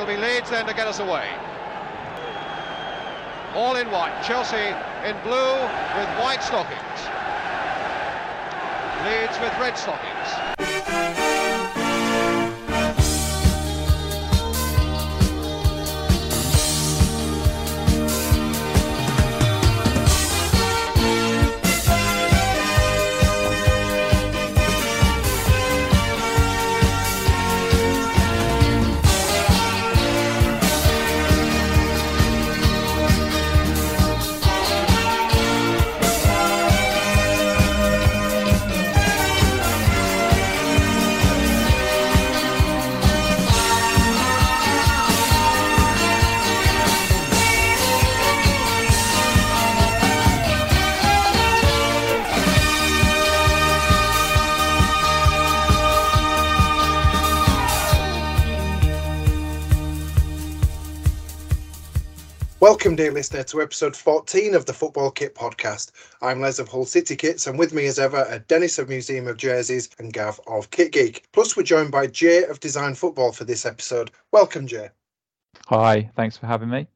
It'll be Leeds then to get us away. All in white. Chelsea in blue with white stockings. Leeds with red stockings. Welcome, dear listener, to episode 14 of the Football Kit podcast. I'm Les of Hull City Kits, and with me as ever are Denis of Museum of Jerseys and Gav of Kit Geek. Plus, we're joined by Jay of Design Football for this episode. Welcome, Jay. Hi, thanks for having me.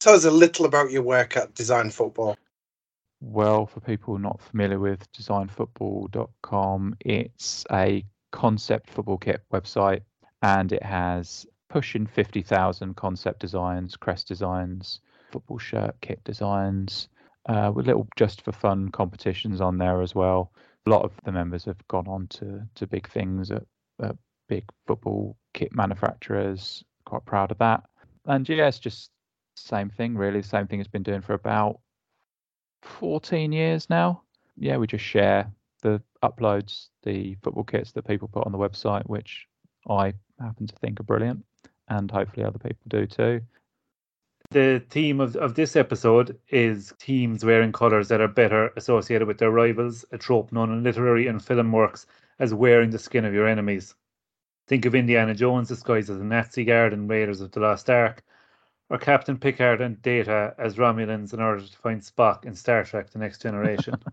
Tell us a little about your work at Design Football. Well, for people not familiar with designfootball.com, it's a concept football kit website and it has pushing 50,000 concept designs, crest designs, football shirt kit designs, uh, with little just for fun competitions on there as well. A lot of the members have gone on to, to big things at, at big football kit manufacturers. Quite proud of that. And yeah, it's just same thing really. Same thing it's been doing for about 14 years now. Yeah, we just share the uploads, the football kits that people put on the website, which I happen to think are brilliant and hopefully other people do too. The theme of, of this episode is teams wearing colours that are better associated with their rivals, a trope known in literary and film works as wearing the skin of your enemies. Think of Indiana Jones disguised as a Nazi guard in Raiders of the Lost Ark, or Captain Picard and Data as Romulans in order to find Spock in Star Trek The Next Generation.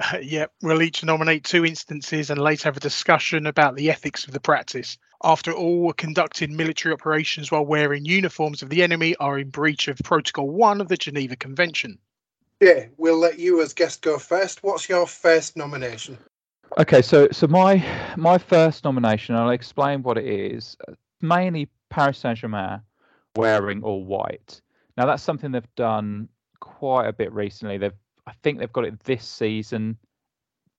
Uh, yep, we'll each nominate two instances and later have a discussion about the ethics of the practice. After all, conducting military operations while wearing uniforms of the enemy are in breach of Protocol 1 of the Geneva Convention. Yeah, we'll let you as guest go first. What's your first nomination? Okay, so so my my first nomination, I'll explain what it is. Mainly Paris Saint Germain wearing all white. Now that's something they've done quite a bit recently. They've I think they've got it this season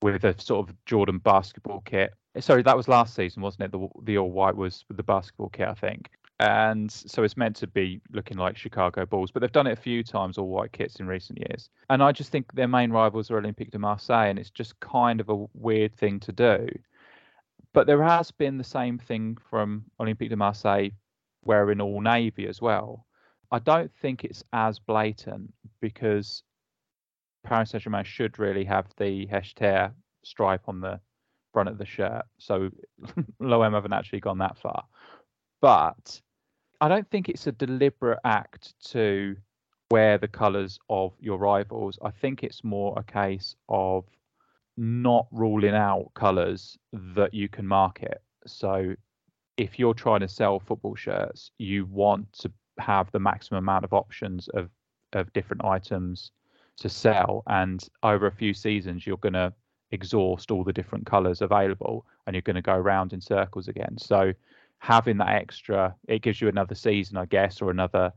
with a sort of Jordan basketball kit. Eh, sorry, that was last season, wasn't it? The the all white was the basketball kit, I think. And so it's meant to be looking like Chicago Bulls, but they've done it a few times, all white kits in recent years. And I just think their main rivals are Olympique de Marseille, and it's just kind of a weird thing to do. But there has been the same thing from Olympique de Marseille wearing all navy as well. I don't think it's as blatant because Paris Saint Germain should really have the Hechter stripe on the front of the shirt. So L'OM haven't actually gone that far. But I don't think it's a deliberate act to wear the colours of your rivals. I think it's more a case of not ruling out colours that you can market. So if you're trying to sell football shirts, you want to have the maximum amount of options of of different items to sell and over a few seasons you're going to exhaust all the different colors available and you're going to go around in circles again so having that extra it gives you another season i guess or another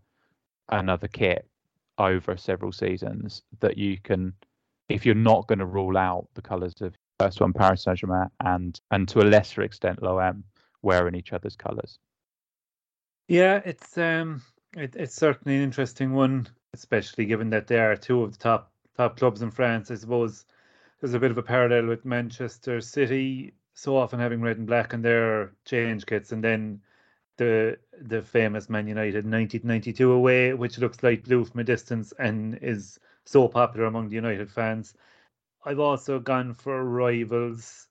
another kit over several seasons that you can if you're not going to rule out the colors of first one paris saint-germain and and to a lesser extent l'om wearing each other's colors yeah it's um it, it's certainly an interesting one especially given that there are two of the top top clubs in France. I suppose there's a bit of a parallel with Manchester City, so often having red and black in their change kits, and then the the famous Man United 1992 away, which looks like blue from a distance and is so popular among the United fans. I've also gone for rivals,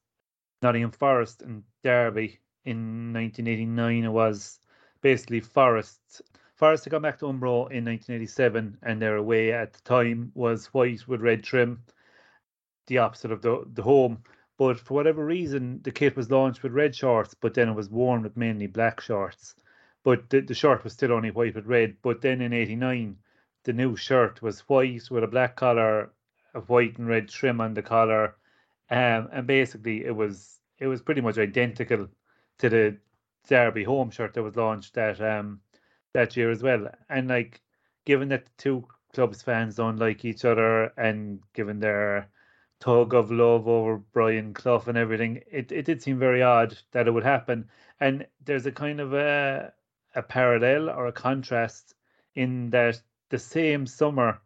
Nottingham Forest and Derby in 1989. It was basically Forest Forest had gone back to Umbro in 1987, and their away at the time was white with red trim, the opposite of the, the home. But for whatever reason, the kit was launched with red shorts, but then it was worn with mainly black shorts. but the, the shirt was still only white with red. But then in '89, the new shirt was white with a black collar, a white and red trim on the collar, um, and basically it was it was pretty much identical to the Derby home shirt that was launched that um that year as well. And like, given that the two clubs fans don't like each other, and given their tug of love over Brian Clough and everything, it, it did seem very odd that it would happen. And there's a kind of a a parallel or a contrast in that the same summer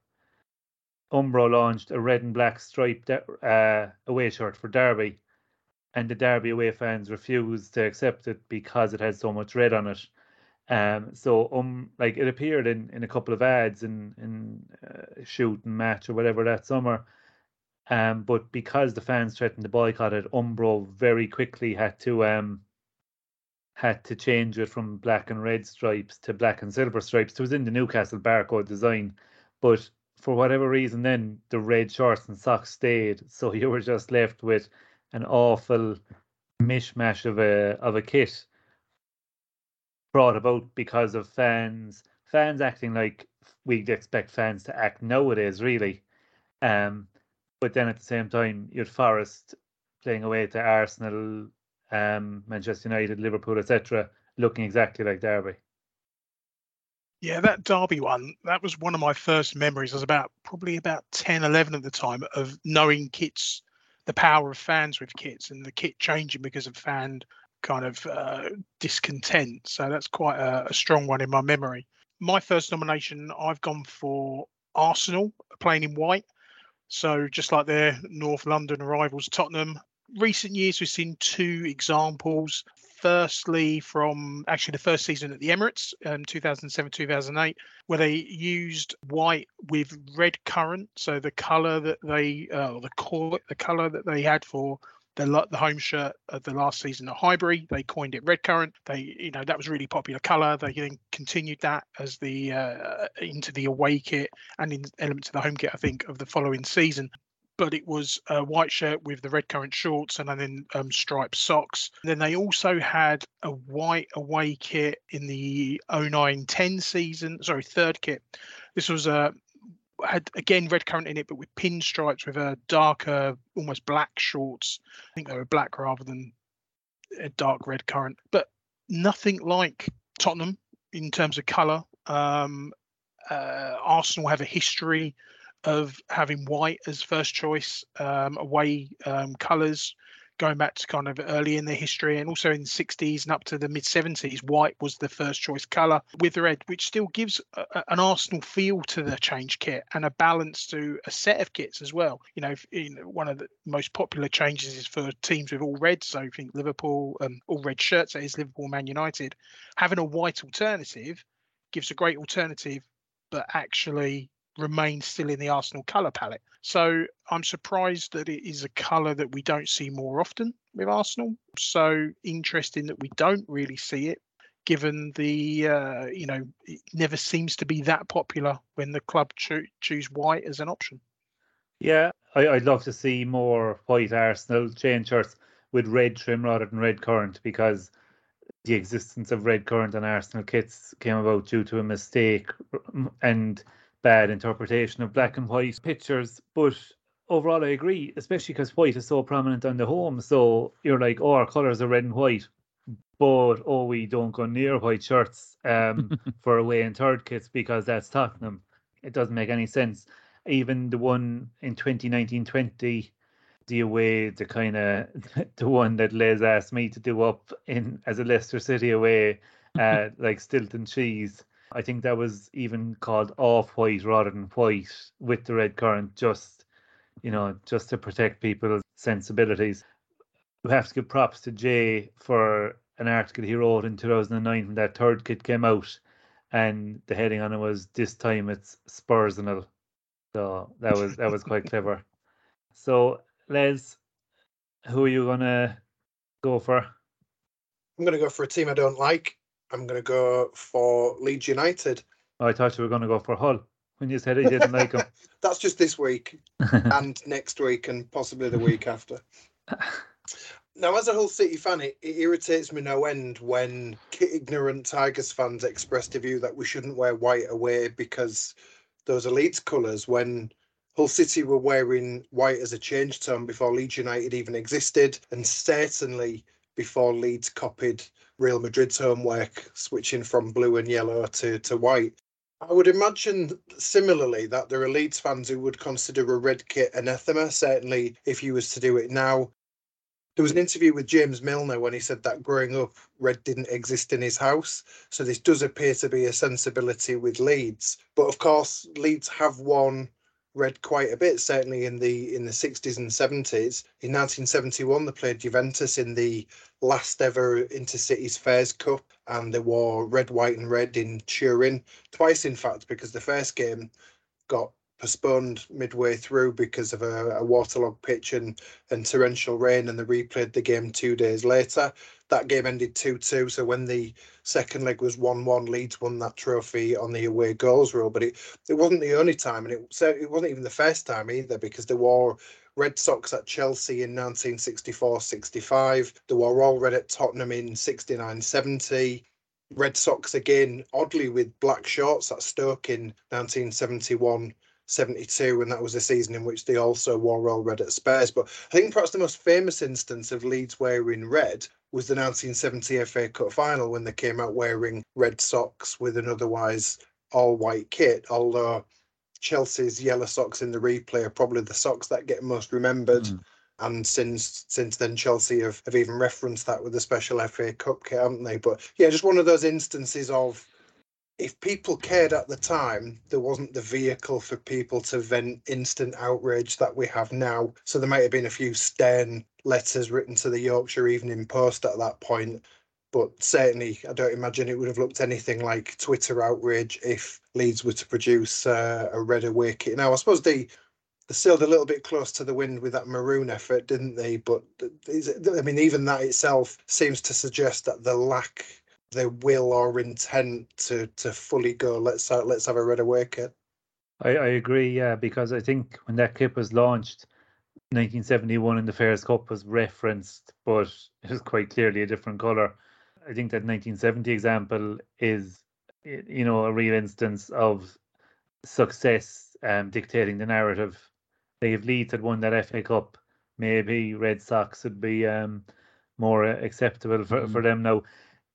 Umbro launched a red and black striped uh, away shirt for Derby, and the Derby away fans refused to accept it because it had so much red on it. Um, so um, like it appeared in, in a couple of ads in in uh, shoot and match or whatever that summer. Um, but because the fans threatened to boycott it, Umbro very quickly had to um had to change it from black and red stripes to black and silver stripes. It was in the Newcastle barcode design, but for whatever reason, then the red shorts and socks stayed. So you were just left with an awful mishmash of a of a kit brought about because of fans fans acting like we'd expect fans to act nowadays, really. Um, but then at the same time, you Forest playing away to Arsenal, um, Manchester United, Liverpool, etc., looking exactly like Derby. Yeah, that Derby one, that was one of my first memories. I was about probably about 10, 11 at the time of knowing kits, the power of fans with kits and the kit changing because of fan kind of uh, discontent. So that's quite a, a strong one in my memory. My first nomination, I've gone for Arsenal playing in white. So just like their North London rivals, Tottenham. Recent years, we've seen two examples firstly from actually the first season at the Emirates, um, 2007 2008, where they used white with red currant. So the color that they, uh, the core, the color that they had for the the home shirt of the last season at Highbury. They coined it red currant. They, you know, that was really popular color. They then continued that as the uh, into the away kit and in elements of the home kit. I think of the following season but it was a white shirt with the red currant shorts and then um, striped socks. Then they also had a white away kit in the 09-10 season, sorry, third kit. This was a had again red currant in it, but with pinstripes with a darker, almost black shorts. I think they were black rather than a dark red currant, but nothing like Tottenham in terms of colour. Um, uh, Arsenal have a history of having white as first choice um, away um, colours going back to kind of early in their history and also in the 60s and up to the mid 70s white was the first choice color with red which still gives a, an arsenal feel to the change kit and a balance to a set of kits as well. You know one of the most popular changes is for teams with all red so i think liverpool um, all red shirts that is liverpool man united having a white alternative gives a great alternative but actually remains still in the Arsenal colour palette. So I'm surprised that it is a colour that we don't see more often with Arsenal. So interesting that we don't really see it, given the uh, you know it never seems to be that popular when the club cho- choose white as an option. Yeah, I, would love to see more white Arsenal chain shirts with red trim rather than red currant because the existence of red currant on Arsenal kits came about due to a mistake and bad interpretation of black and white pictures. But overall, I agree, especially because white is so prominent on the home. So you're like, oh, our colours are red and white. But oh, we don't go near white shirts um, for away and third kits because that's Tottenham. It doesn't make any sense. Even the one in 2019-20, the away, the kind of the one that Les asked me to do up in as a Leicester City away, uh, like Stilton cheese I think that was even called off white rather than white with the red currant, just you know, just to protect people's sensibilities. We have to give props to Jay for an article he wrote in 2009 when that third kit came out, and the heading on it was "This time it's Spursenal." So that was that was quite clever. So Les, who are you gonna go for? I'm gonna go for a team I don't like. I'm going to go for Leeds United. I thought you were going to go for Hull when you said you didn't like them. That's just this week and next week and possibly the week after. Now, as a Hull City fan, it, it irritates me no end when ignorant Tigers fans express a view that we shouldn't wear white away because those are Leeds colours when Hull City were wearing white as a change tone before Leeds United even existed, and certainly before Leeds copied Real Madrid's homework, switching from blue and yellow to, to white. I would imagine similarly that there are Leeds fans who would consider a red kit anathema, certainly if he was to do it now. There was an interview with James Milner when he said that growing up, red didn't exist in his house. So this does appear to be a sensibility with Leeds. But of course, Leeds have won red quite a bit, certainly in the in the 60s and 70s. In 1971, they played Juventus in the last ever Intercities Fairs Cup, and they wore red, white, and red in Turin twice, in fact, because the first game got postponed midway through because of a, a waterlogged pitch and, and torrential rain, and they replayed the game two days later. That game ended 2 2. So when the second leg was 1 1, Leeds won that trophy on the away goals rule. But it, it wasn't the only time, and it, it wasn't even the first time either, because there were red socks at Chelsea in 1964 65. They were all red at Tottenham in 69 70. red socks again, oddly with black shorts at Stoke in 1971 72, and that was a season in which they also wore all red at Spurs. But I think perhaps the most famous instance of Leeds wearing red was the 1970 FA Cup final when they came out wearing red socks with an otherwise all white kit, although Chelsea's yellow socks in the replay are probably the socks that get most remembered. Mm. And since since then, Chelsea have, have even referenced that with the special FA Cup kit, haven't they? But yeah, just one of those instances of if people cared at the time, there wasn't the vehicle for people to vent instant outrage that we have now. So there might have been a few stern letters written to the Yorkshire Evening Post at that point. But certainly, I don't imagine it would have looked anything like Twitter outrage if Leeds were to produce uh, a red away. Now, I suppose they they sailed a little bit close to the wind with that maroon effort, didn't they? But I mean, even that itself seems to suggest that the lack the will or intent to to fully go. Let's let's have a red away. I, I agree, yeah, because I think when that kit was launched, 1971 in the Fairs Cup was referenced, but it was quite clearly a different colour. I think that 1970 example is, you know, a real instance of success um, dictating the narrative. They if Leeds had won that FA Cup, maybe red socks would be um, more acceptable for, mm. for them now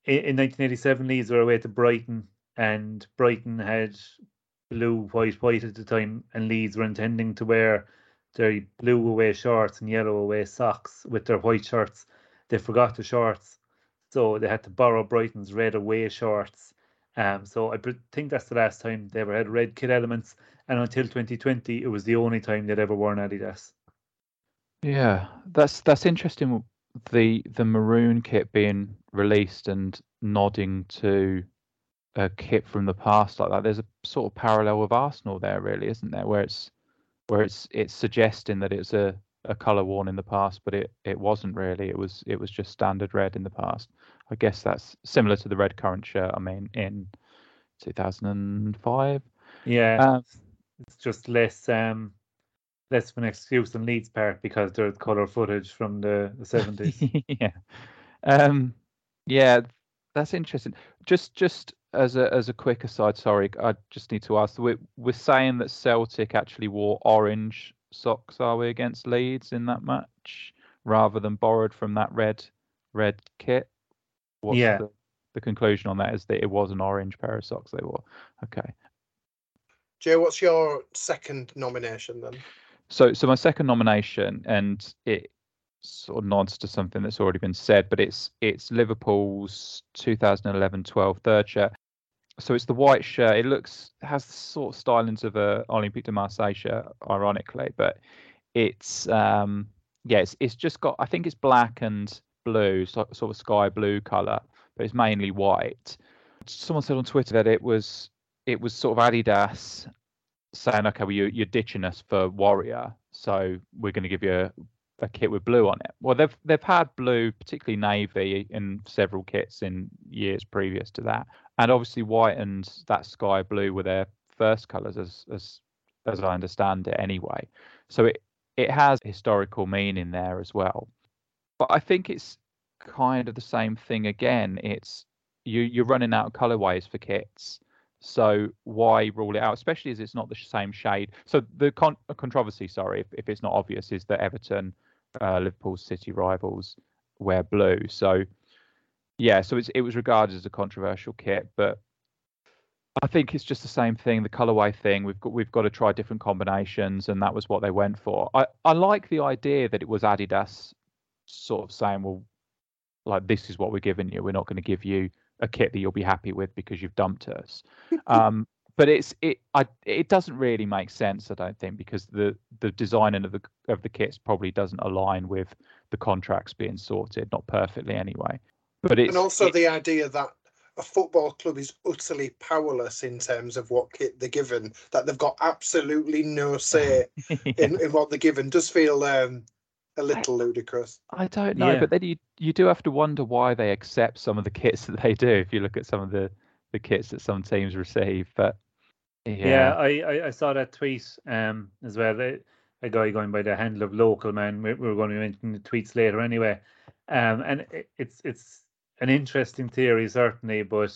in 1987, Leeds were away to Brighton, and Brighton had blue, white, white at the time, and Leeds were intending to wear their blue away shorts and yellow away socks with their white shirts. They forgot the shorts, so they had to borrow Brighton's red away shorts. Um, so I think that's the last time they ever had red kit elements, and until 2020, it was the only time they'd ever worn Adidas. Yeah, that's that's interesting the the maroon kit being released and nodding to a kit from the past like that, there's a sort of parallel with Arsenal there, really, isn't there? Where it's where it's it's suggesting that it's a, a colour worn in the past, but it, it wasn't really. It was it was just standard red in the past. I guess that's similar to the red currant shirt. I mean, in 2005. Yeah, um, it's just less um less of an excuse on Leeds' part because there's colour footage from the, the 70s. yeah. Um, yeah, that's interesting. Just just as a as a quick aside, sorry, I just need to ask. We're, we're saying that Celtic actually wore orange socks, are we, against Leeds in that match, rather than borrowed from that red red kit? What's yeah. The, the conclusion on that is that it was an orange pair of socks they wore. Okay. Joe, what's your second nomination then? So, so my second nomination, and it sort of nods to something that's already been said, but it's it's Liverpool's 2011-12 third shirt. So it's the white shirt. It looks has the sort of stylings of a Olympique de Marseille shirt, ironically, but it's um yeah, it's it's just got I think it's black and blue, so, sort of sky blue color, but it's mainly white. Someone said on Twitter that it was it was sort of Adidas saying, okay, well, you, you're ditching us for Warrior, so we're going to give you a, a, kit with blue on it. Well, they've they've had blue, particularly navy, in several kits in years previous to that, and obviously white and that sky blue were their first colours, as as as I understand it, anyway. So it it has historical meaning there as well. but I think it's kind of the same thing again. It's you you're running out of colorways for kits. So why rule it out, especially as it's not the same shade? So the con- controversy, sorry, if, if it's not obvious, is that Everton, uh, Liverpool City rivals wear blue. So yeah, so it's, it was regarded as a controversial kit, but I think it's just the same thing, the colorway thing. We've got we've got to try different combinations, and that was what they went for. I, I like the idea that it was Adidas sort of saying, well, like this is what we're giving you. We're not going to give you a kit that you'll be happy with because you've dumped us. um, but it's it I it doesn't really make sense, I don't think, because the the designing of the of the kits probably doesn't align with the contracts being sorted, not perfectly anyway. But it's and also it, the idea that a football club is utterly powerless in terms of what kit they're given, that they've got absolutely no say yeah. in, in what they're given, does feel um, a little ludicrous. I don't know, Yeah. but then you you do have to wonder why they accept some of the kits that they do. If you look at some of the the kits that some teams receive, but yeah, Yeah, I, I, I saw that tweet um as well. A, a guy going by the handle of local man. We're, we're going to mention the tweets later anyway. Um, and it, it's it's an interesting theory certainly, but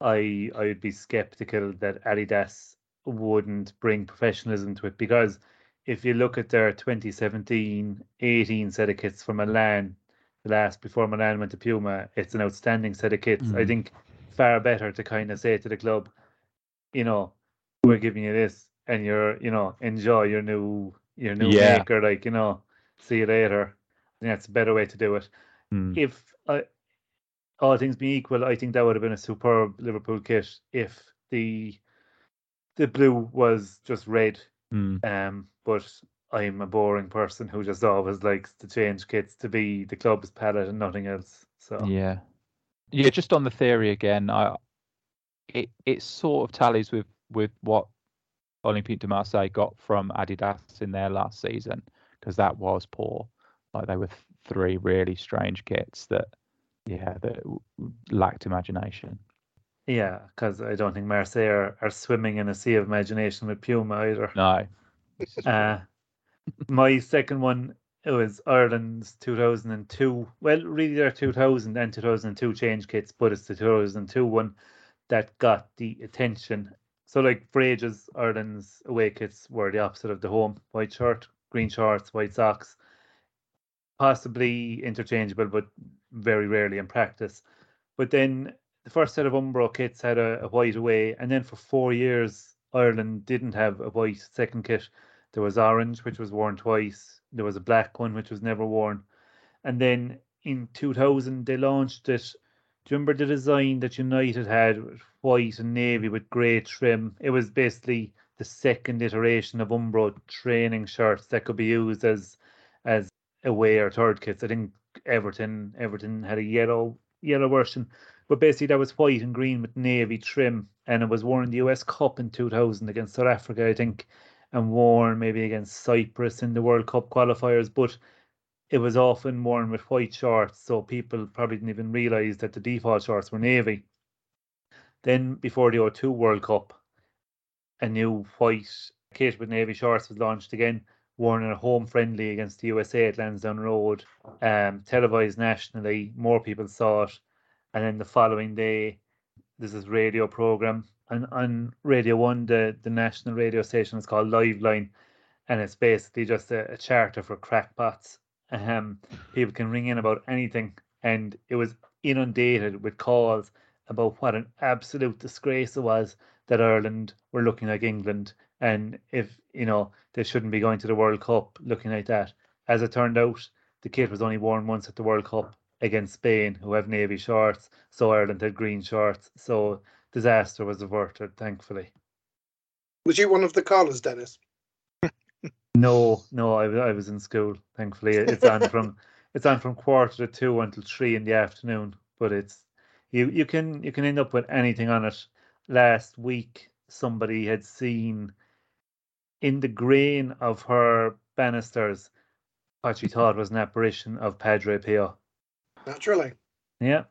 I I would be skeptical that Adidas wouldn't bring professionalism to it because if you look at their 2017-18 set of kits for Milan, the last before Milan went to Puma, it's an outstanding set of kits. I Mm. think far better to kind of say to the club, you know, we're giving you this and you're, you know, enjoy your new your new Yeah. maker, like, you know, see you later. I think that's a better way to do it. Mm. If I all things being equal, I think that would have been a superb Liverpool kit if the the blue was just red. Mm. Um, but I'm a boring person who just always likes to change kits to be the club's palette and nothing else. So Yeah, yeah. Just on the theory again, I it it sort of tallies with with what Olympique de Marseille got from Adidas in their last season because that was poor. Like they were th- three really strange kits that, yeah, that lacked imagination. yeah, because I don't think Marseille are, are swimming in a sea of imagination with Puma either. No. Uh, my second one it was Ireland's 2002. Well, really, they're 2000 and 2002 change kits, but it's the 2002 one that got the attention. So, like for ages, Ireland's away kits were the opposite of the home: white shirt, green shorts, white socks. Possibly interchangeable, but very rarely in practice. But then the first set of Umbro kits had a, a white away, and then for four years, Ireland didn't have a white second kit. There was orange, which was worn twice. There was a black one, which was never worn. And then in 2000, they launched it. Do you remember the design that United had white and navy with grey trim? It was basically the second iteration of Umbro training shirts that could be used as as away or third kits. I think Everton Everton had a yellow yellow version, but basically that was white and green with navy trim, and it was worn in the US Cup in 2000 against South Africa, I think, and worn maybe against Cyprus in the World Cup qualifiers. But it was often worn with white shorts, so people probably didn't even realize that the default shorts were navy. Then before the 02 World Cup, a new white kit with navy shorts was launched again, worn in a home friendly against the USA at Lansdowne Road, um, televised nationally. More people saw it, and then the following day, there's this radio program on on Radio One, the the national radio station is called Liveline, and it's basically just a, a charter for crackpots. Um, people can ring in about anything, and it was inundated with calls about what an absolute disgrace it was that Ireland were looking like England, and if you know they shouldn't be going to the World Cup looking like that. As it turned out, the kit was only worn once at the World Cup against Spain, who have navy shorts, so Ireland had green shorts. So disaster was averted, thankfully. Was you one of the callers, Denis? No, no, I, I was in school. Thankfully, it's on from it's on from quarter to two until three in the afternoon. But it's you you can you can end up with anything on it. Last week, somebody had seen in the grain of her banisters what she thought was an apparition of Padre Pio. Naturally. Yeah,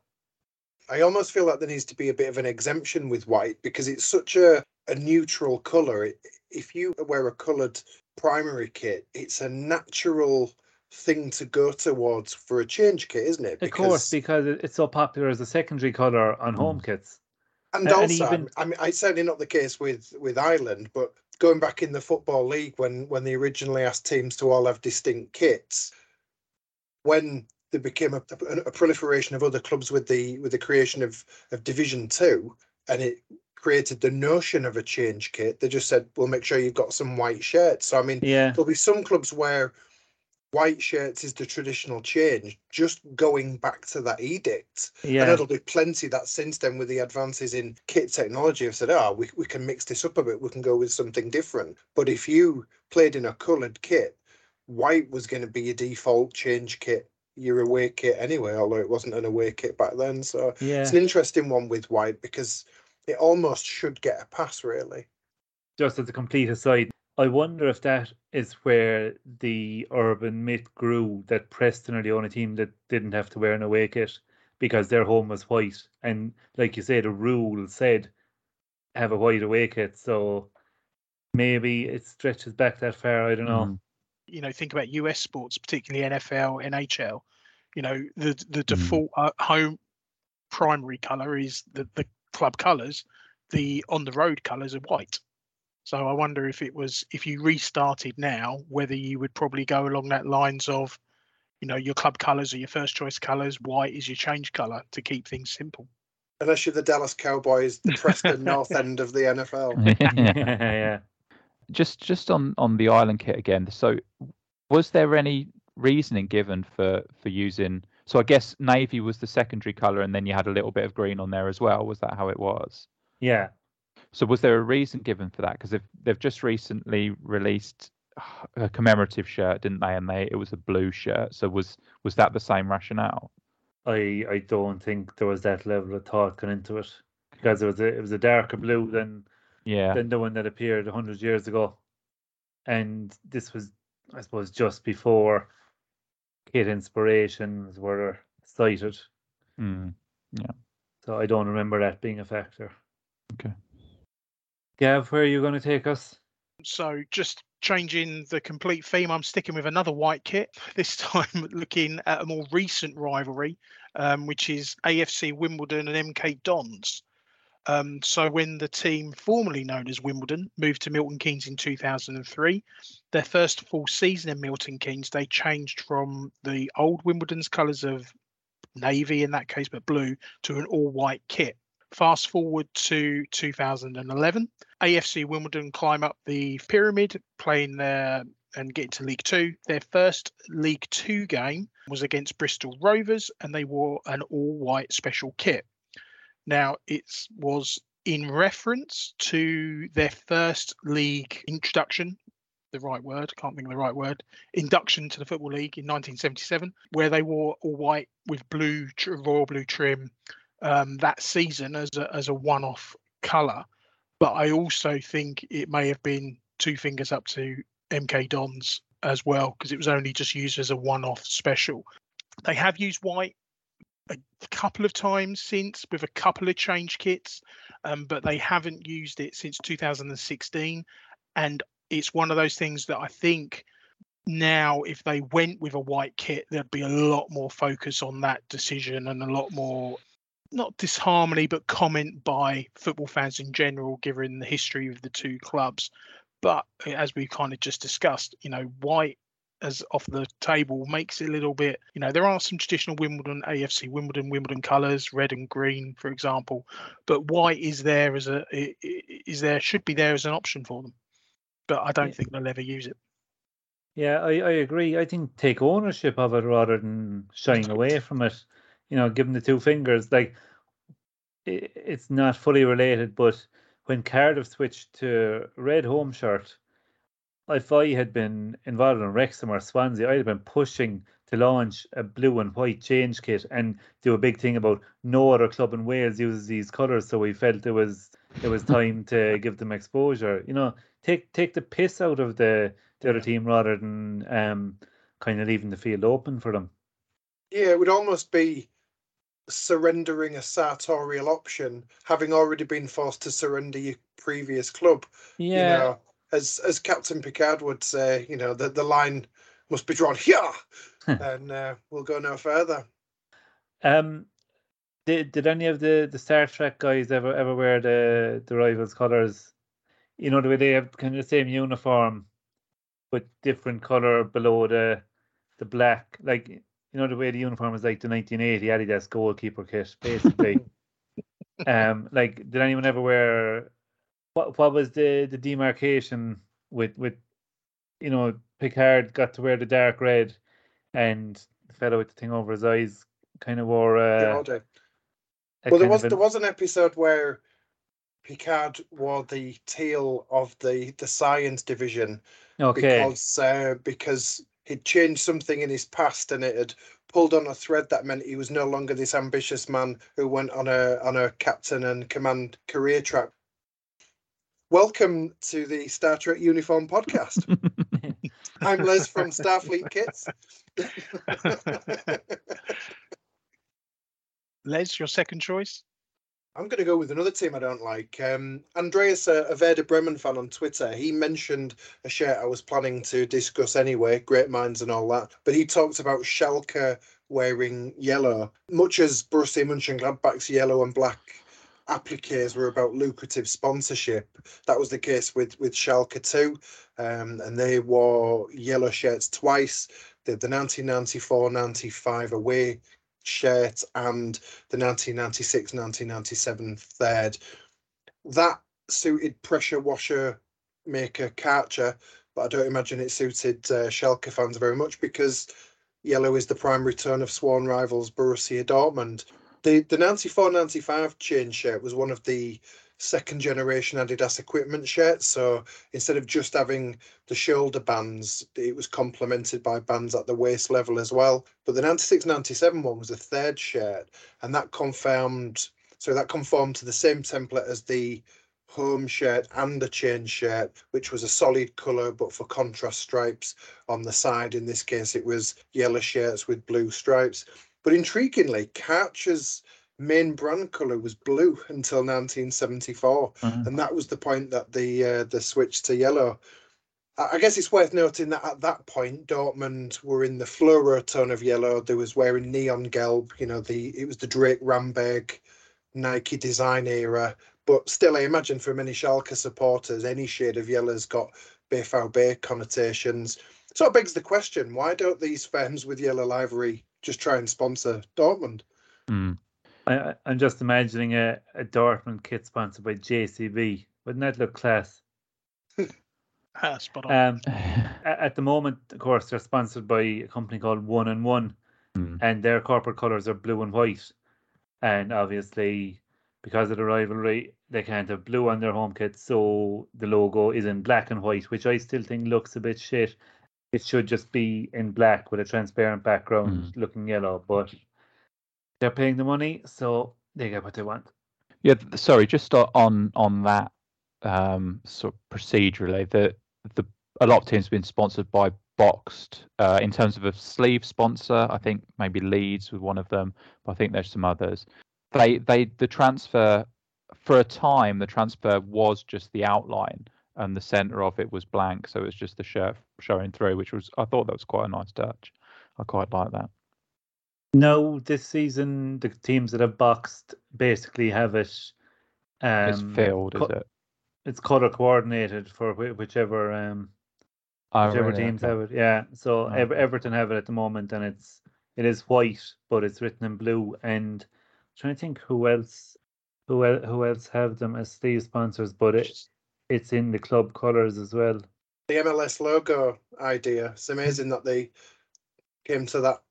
I almost feel like there needs to be a bit of an exemption with white because it's such a, a neutral colour. If you wear a coloured primary kit, it's a natural thing to go towards for a change kit, isn't it? Of course, because it's so popular as a secondary colour on home mm. kits. and and also, even- I mean, it's certainly not the case with with Ireland, but going back in the football league when when they originally asked teams to all have distinct kits, when there became a, a, a proliferation of other clubs with the with the creation of of Division Two, and it created the notion of a change kit, they just said, "We'll make sure you've got some white shirts." So I mean, Yeah, there'll be some clubs where white shirts is the traditional change, just going back to that edict. And yeah, there'll be plenty that since then, with the advances in kit technology, have said, oh, we, we can mix this up a bit, we can go with something different. But if you played in a coloured kit, white was going to be your default change kit, your away kit anyway, although it wasn't an away kit back then. So yeah. it's an interesting one with white because it almost should get a pass, really. Just as a complete aside, I wonder if that is where the urban myth grew that Preston are the only team that didn't have to wear an away kit because their home was white. And like you say, the rule said have a white away kit. So maybe it stretches back that far. I don't know. Mm. you know think about US sports, particularly NFL, NHL. You know the the Mm. default uh, home primary color is the the club colors. The on the road colors are white. So I wonder if it was if you restarted now, whether you would probably go along that lines of, you know, your club colors are your first choice colors. White is your change color to keep things simple. Unless you're the Dallas Cowboys, the Preston North End of the NFL. yeah. just just on on the island kit again. So, was there any reasoning given for for using? So I guess navy was the secondary color, and then you had a little bit of green on there as well. Was that how it was? Yeah. So was there a reason given for that? Because they've they've just recently released a commemorative shirt, didn't they? And they it was a blue shirt. So was was that the same rationale? I I don't think there was that level of thought gone into it because it was a it was a darker blue than Yeah. than the one that appeared hundred years ago, and this was I suppose just before kit inspirations were cited. Mm. So I don't remember that being a factor. Okay. Gav, where are you going to take us? So just changing the complete theme, I'm sticking with another white kit. This time looking at a more recent rivalry, um, which is AFC Wimbledon and MK Dons. Um, so when the team formerly known as Wimbledon moved to Milton Keynes in 2003, their first full season in Milton Keynes, they changed from the old Wimbledon's colours of navy in that case, but blue, to an all-white kit. Fast forward to 2011, AFC Wimbledon climb up the pyramid, playing their and get to League Two. Their first League Two game was against Bristol Rovers, and they wore an all-white special kit. Now it was in reference to their first league introduction. The right word, can't think of the right word. Induction to the Football League in 1977, where they wore all white with blue, royal blue trim um, that season as a, as a one-off colour. But I also think it may have been two fingers up to MK Dons as well because it was only just used as a one-off special. They have used white a couple of times since with a couple of change kits, um, but they haven't used it since 2016. And it's one of those things that I think now, if they went with a white kit, there'd be a lot more focus on that decision and a lot more not disharmony, but comment by football fans in general, given the history of the two clubs. But uh, as we kind of just discussed, you know, white as off the table makes it a little bit, you know, there are some traditional Wimbledon, AFC Wimbledon, Wimbledon colours, red and green, for example, but white is there as a is there should be there as an option for them. But I don't Yeah. think they'll ever use it. Yeah, I, I agree. I think take ownership of it rather than shying away from it. You know, give them the two fingers. Like, i it's not fully related, but when Cardiff switched to red home shirt, if I had been involved in Wrexham or Swansea, I'd have been pushing to launch a blue and white change kit and do a big thing about no other club in Wales uses these colours. So we felt it was it was time to give them exposure. You know, take take the piss out of the the other team rather than um kind of leaving the field open for them. Yeah, it would almost be surrendering a sartorial option, having already been forced to surrender your previous club. Yeah, You know, as as Captain Picard would say, you know, the the line must be drawn here, and uh, we'll go no further. Um, did did any of the the Star Trek guys ever ever wear the the rivals colors? You know the way they have kind of the same uniform, but different color below the the black. Like you know the way the uniform is like the 1980 Adidas goalkeeper kit, basically. um, like did anyone ever wear? What what was the the demarcation with with you know Picard got to wear the dark red, and the fellow with the thing over his eyes kind of wore. Uh, Yeah, all a Well, there was of there was an episode where Picard wore the teal of the the science division okay. because uh, because he'd changed something in his past and it had pulled on a thread that meant he was no longer this ambitious man who went on a on a captain and command career track. Welcome to the Star Trek Uniform Podcast. I'm Les from Starfleet Kits. Les, your second choice? I'm going to go with another team I don't like. Um, Andreas, a, a Werder Bremen fan on Twitter, he mentioned a shirt I was planning to discuss anyway, great minds and all that. But he talked about Schalke wearing yellow, much as Borussia Mönchengladbach's yellow and black appliques were about lucrative sponsorship. That was the case with with Schalke too, um, and they wore yellow shirts twice. The 1994-95 away shirt and the 1996 1997 third. That suited pressure washer maker Karcher, but I don't imagine it suited uh, Schalke fans very much because yellow is the primary tone of sworn rivals Borussia Dortmund. The the 94 95 chain shirt was one of the second generation Adidas equipment shirt. So instead of just having the shoulder bands, it was complemented by bands at the waist level as well. But the 96 97 one was a third shirt, and that confirmed so that conformed to the same template as the home shirt and the chain shirt, which was a solid colour but for contrast stripes on the side. In this case, it was yellow shirts with blue stripes. But intriguingly, Karcher's main brand colour was blue until 1974 Mhm. and that was the point that the uh, the switch to yellow. I I guess it's worth noting that at that point, Dortmund were in the fluoro tone of yellow. They was wearing neon gelb. You know, the it was the Drake Ramberg Nike design era. But still, I imagine for many Schalke supporters, any shade of yellow's got BVB connotations. So it begs the question: Why don't these firms with yellow livery just try and sponsor Dortmund? Mm. I, I- I'm just imagining a, a Dortmund kit sponsored by JCB. Wouldn't that look class? Ah, spot on. Um, a- at the moment, of course, they're sponsored by a company called One and One, Mm. and their corporate colours are blue and white. And obviously, because of the rivalry, they can't have blue on their home kit, so the logo is in black and white, which I still think looks a bit shit. It should just be in black with a transparent background looking yellow, but they're paying the money, so they get what they want. Yeah, sorry, just on on that um, sort of procedurally, the the a lot of teams have been sponsored by BOXT uh, in terms of a sleeve sponsor. I think maybe Leeds was one of them, but I think there's some others. They they the transfer for a time the transfer was just the outline and the center of it was blank, so it was just the shirt showing through, which was I thought that was quite a nice touch. I quite like that. No, this season the teams that have BOXT basically have it. Um, it's filled, is it? It's color coordinated for whi- whichever um Oh, whichever really? teams Okay. have it. Yeah, so Oh, Ever- Everton have it at the moment, and it's it is white, but it's written in blue. And I'm trying to think who else who el- who else have them as sleeve sponsors, but it it's in the club colors as well. the MLS logo idea. It's amazing that they came to that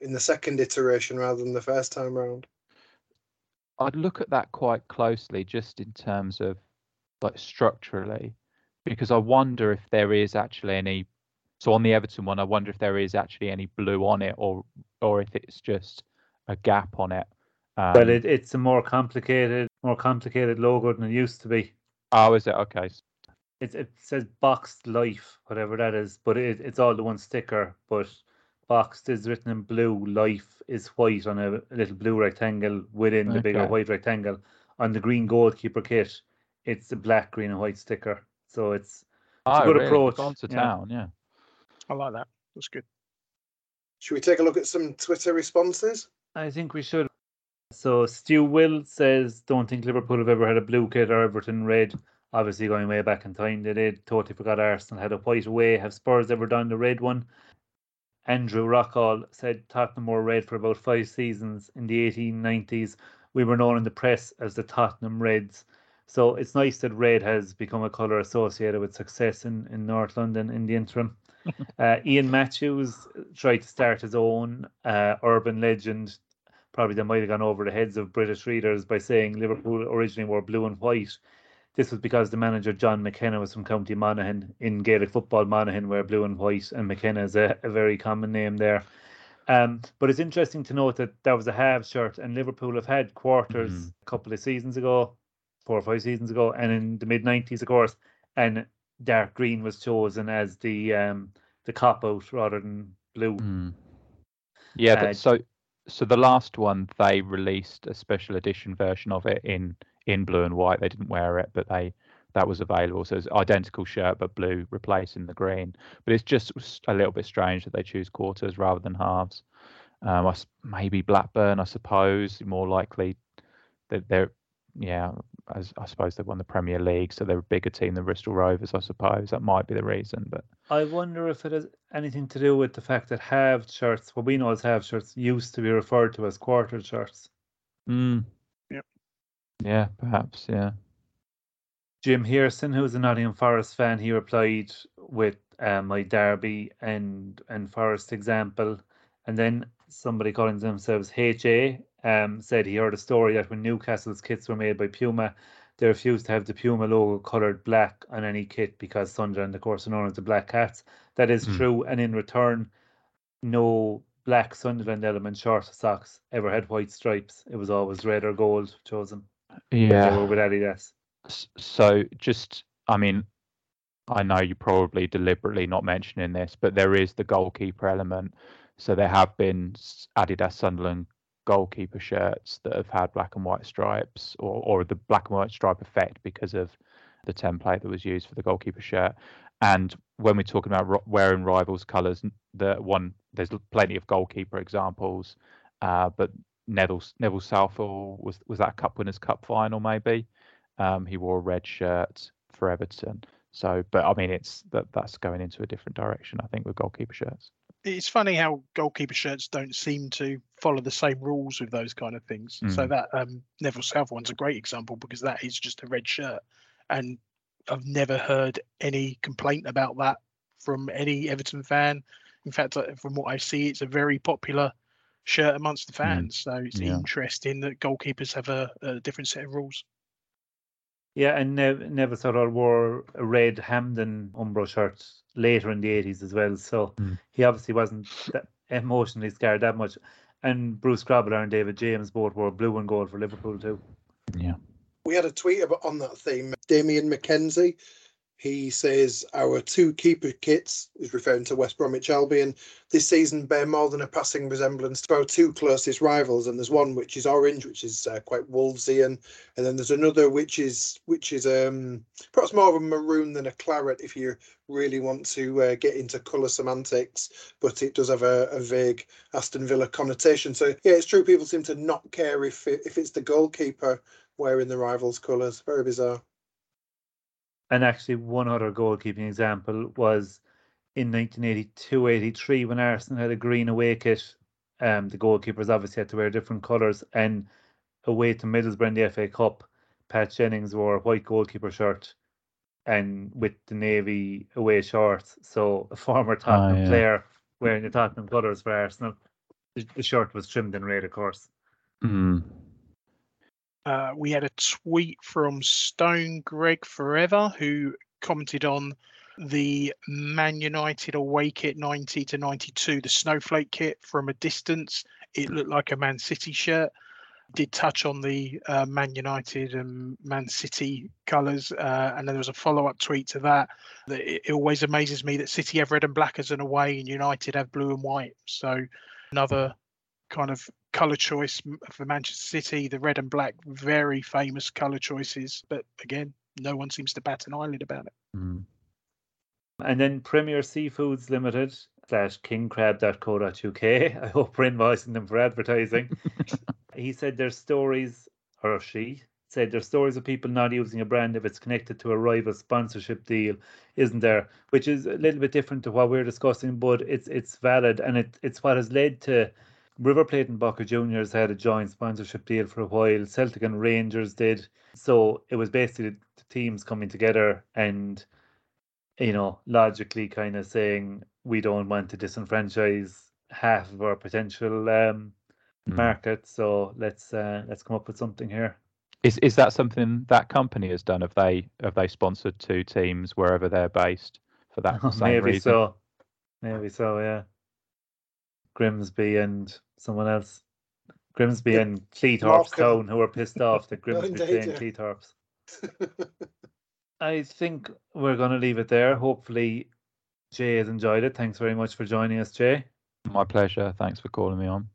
in the second iteration rather than the first time round. I'd look at that quite closely just in terms of like structurally, because I wonder if there is actually any. So on the Everton one, I wonder if there is actually any blue on it, or or if it's just a gap on it. Um, Well, it, it's a more complicated more complicated logo than it used to be. oh, is it okay? It it says BOXT life, whatever that is, but it, it's all the one sticker. But BOXT is written in blue, life is white on a, a little blue rectangle within the bigger white rectangle. On the green goalkeeper kit, it's a black, green, and white sticker. So it's Oh, good really? approach, Gone to yeah. town, yeah. I like that. That's good. Should we take a look at some Twitter responses? I think we should. So Stu Will says, "Don't think Liverpool have ever had a blue kit or Everton red. Obviously, going way back in time, they did. Totally forgot Arsenal had a white away. Have Spurs ever done the red one?" Andrew Rockall said Tottenham wore red for about five seasons in the 1890s. We were known in the press as the Tottenham Reds. So it's nice that red has become a colour associated with success in, in North London in the interim. uh, Ian Matthews tried to start his own uh, urban legend. Probably that might have gone over the heads of British readers by saying Liverpool originally wore blue and white. This was because the manager John McKenna was from County Monaghan in Gaelic football. Monaghan wear blue and white, and McKenna is a, a very common name there. Um, but it's interesting to note that that was a half shirt, and Liverpool have had quarters Mhm. a couple of seasons ago, four or five seasons ago, and in the mid '90s, of course, and dark green was chosen as the um, the cop out rather than blue. Mm. Yeah, Uh, but so so the last one they released a special edition version of it in in blue and white. They didn't wear it, but they that was available. So it's identical shirt but blue replacing the green. But it's just a little bit strange that they choose quarters rather than halves. Um, I maybe Blackburn, I suppose, more likely that they're yeah. As I suppose they won the Premier League, so they're a bigger team than Bristol Rovers. I suppose that might be the reason. But I wonder if it has anything to do with the fact that halved shirts, what we know as halved shirts, used to be referred to as quarter shirts. mm. Yeah, perhaps yeah. Jim Hearson, who's a Nottingham Forest fan, he replied with uh, my Derby and and Forest example, and then somebody calling themselves HA um, said he heard a story that when Newcastle's kits were made by Puma, they refused to have the Puma logo coloured black on any kit because Sunderland, of course, are known as the Black Cats. That is Mm. true, and in return, no black Sunderland element short socks ever had white stripes. It was always red or gold chosen. Yeah. with Adidas. So just, I mean, I know you're probably deliberately not mentioning this, but there is the goalkeeper element. So there have been Adidas Sunderland goalkeeper shirts that have had black and white stripes, or or the black and white stripe effect because of the template that was used for the goalkeeper shirt. And when we're talking about wearing rivals' colours, the one there's plenty of goalkeeper examples, uh, but Neville Neville Southall was was that a Cup Winners' Cup final maybe? Um, he wore a red shirt for Everton. So, but I mean, it's that that's going into a different direction. I think with goalkeeper shirts. It's funny how goalkeeper shirts don't seem to follow the same rules with those kind of things. So Mm. that um, Neville South one's a great example because that is just a red shirt, and I've never heard any complaint about that from any Everton fan. In fact, uh, from what I see, it's a very popular shirt amongst the fans. So it's Yeah. interesting that goalkeepers have a, a different set of rules. Yeah, and Nev- Neville Southall wore a red Hamden Umbro shirt later in the 80s as well. So Mm. he obviously wasn't that emotionally scared that much. And Bruce Grobbelaar and David James both wore blue and gold for Liverpool too. Yeah. We had a tweet about on that theme. Damien McKenzie, he says our two keeper kits is referring to West Bromwich Albion this season bear more than a passing resemblance to our two closest rivals. And there's one which is orange, which is uh, quite Wolvesian, and then there's another which is which is um, perhaps more of a maroon than a claret if you really want to uh, get into colour semantics. But it does have a, a vague Aston Villa connotation. So yeah, it's true. People seem to not care if it, if it's the goalkeeper wearing the rivals' colours. Very bizarre. And actually, one other goalkeeping example was in 1982 83 when Arsenal had a green away kit. Um, the goalkeepers obviously had to wear different colours. And away to Middlesbrough in the FA Cup, Pat Jennings wore a white goalkeeper shirt and with the navy away shorts. So a former Tottenham yeah. player wearing the Tottenham colours for Arsenal. The, the shirt was trimmed in red, of course. Mm. Uh, we had a tweet from Stone Greg Forever who commented on the Man United away kit 90 to 92, the snowflake kit from a distance. It looked like a Man City shirt. Did touch on the uh, Man United and Man City colours, uh, and then there was a follow-up tweet to that. That it, it always amazes me that City have red and black as an away, and United have blue and white. So another kind of color choice for Manchester City, the red and black, very famous color choices. But again, no one seems to bat an eyelid about it. Mm. And then Premier Seafoods Limited slash kingcrab.co.uk. I hope we're invoicing them for advertising. he said there's stories, or she said there's stories of people not using a brand if it's connected to a rival sponsorship deal, isn't there? Which is a little bit different to what we're discussing, but it's it's valid and it, it's what has led to River Plate and Boca Juniors had a joint sponsorship deal for a while. Celtic and Rangers did. So it was basically the teams coming together and you know, logically kind of saying we don't want to disenfranchise half of our potential um, mm. market. So let's uh, let's come up with something here. Is is that something that company has done? Have they have they sponsored two teams wherever they're based for that same Maybe reason? so. Maybe so. Yeah. Grimsby and someone else. Grimsby yeah. and Cleethorpes Town who were pissed off that Grimsby no, playing yeah. Cleethorpes. I think we're going to leave it there. Hopefully, Jay has enjoyed it. Thanks very much for joining us, Jay. My pleasure. Thanks for calling me on.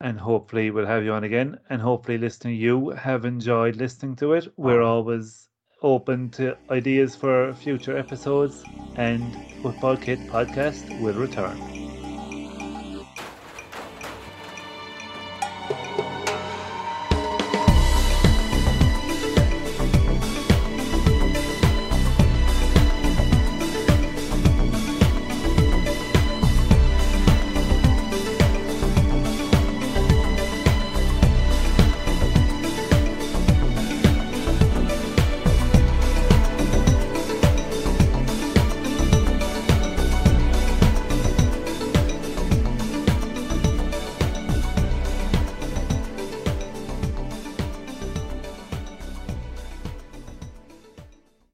And hopefully, we'll have you on again. And hopefully, listening, you have enjoyed listening to it. We're always open to ideas for future episodes, and Football Kit podcast will return.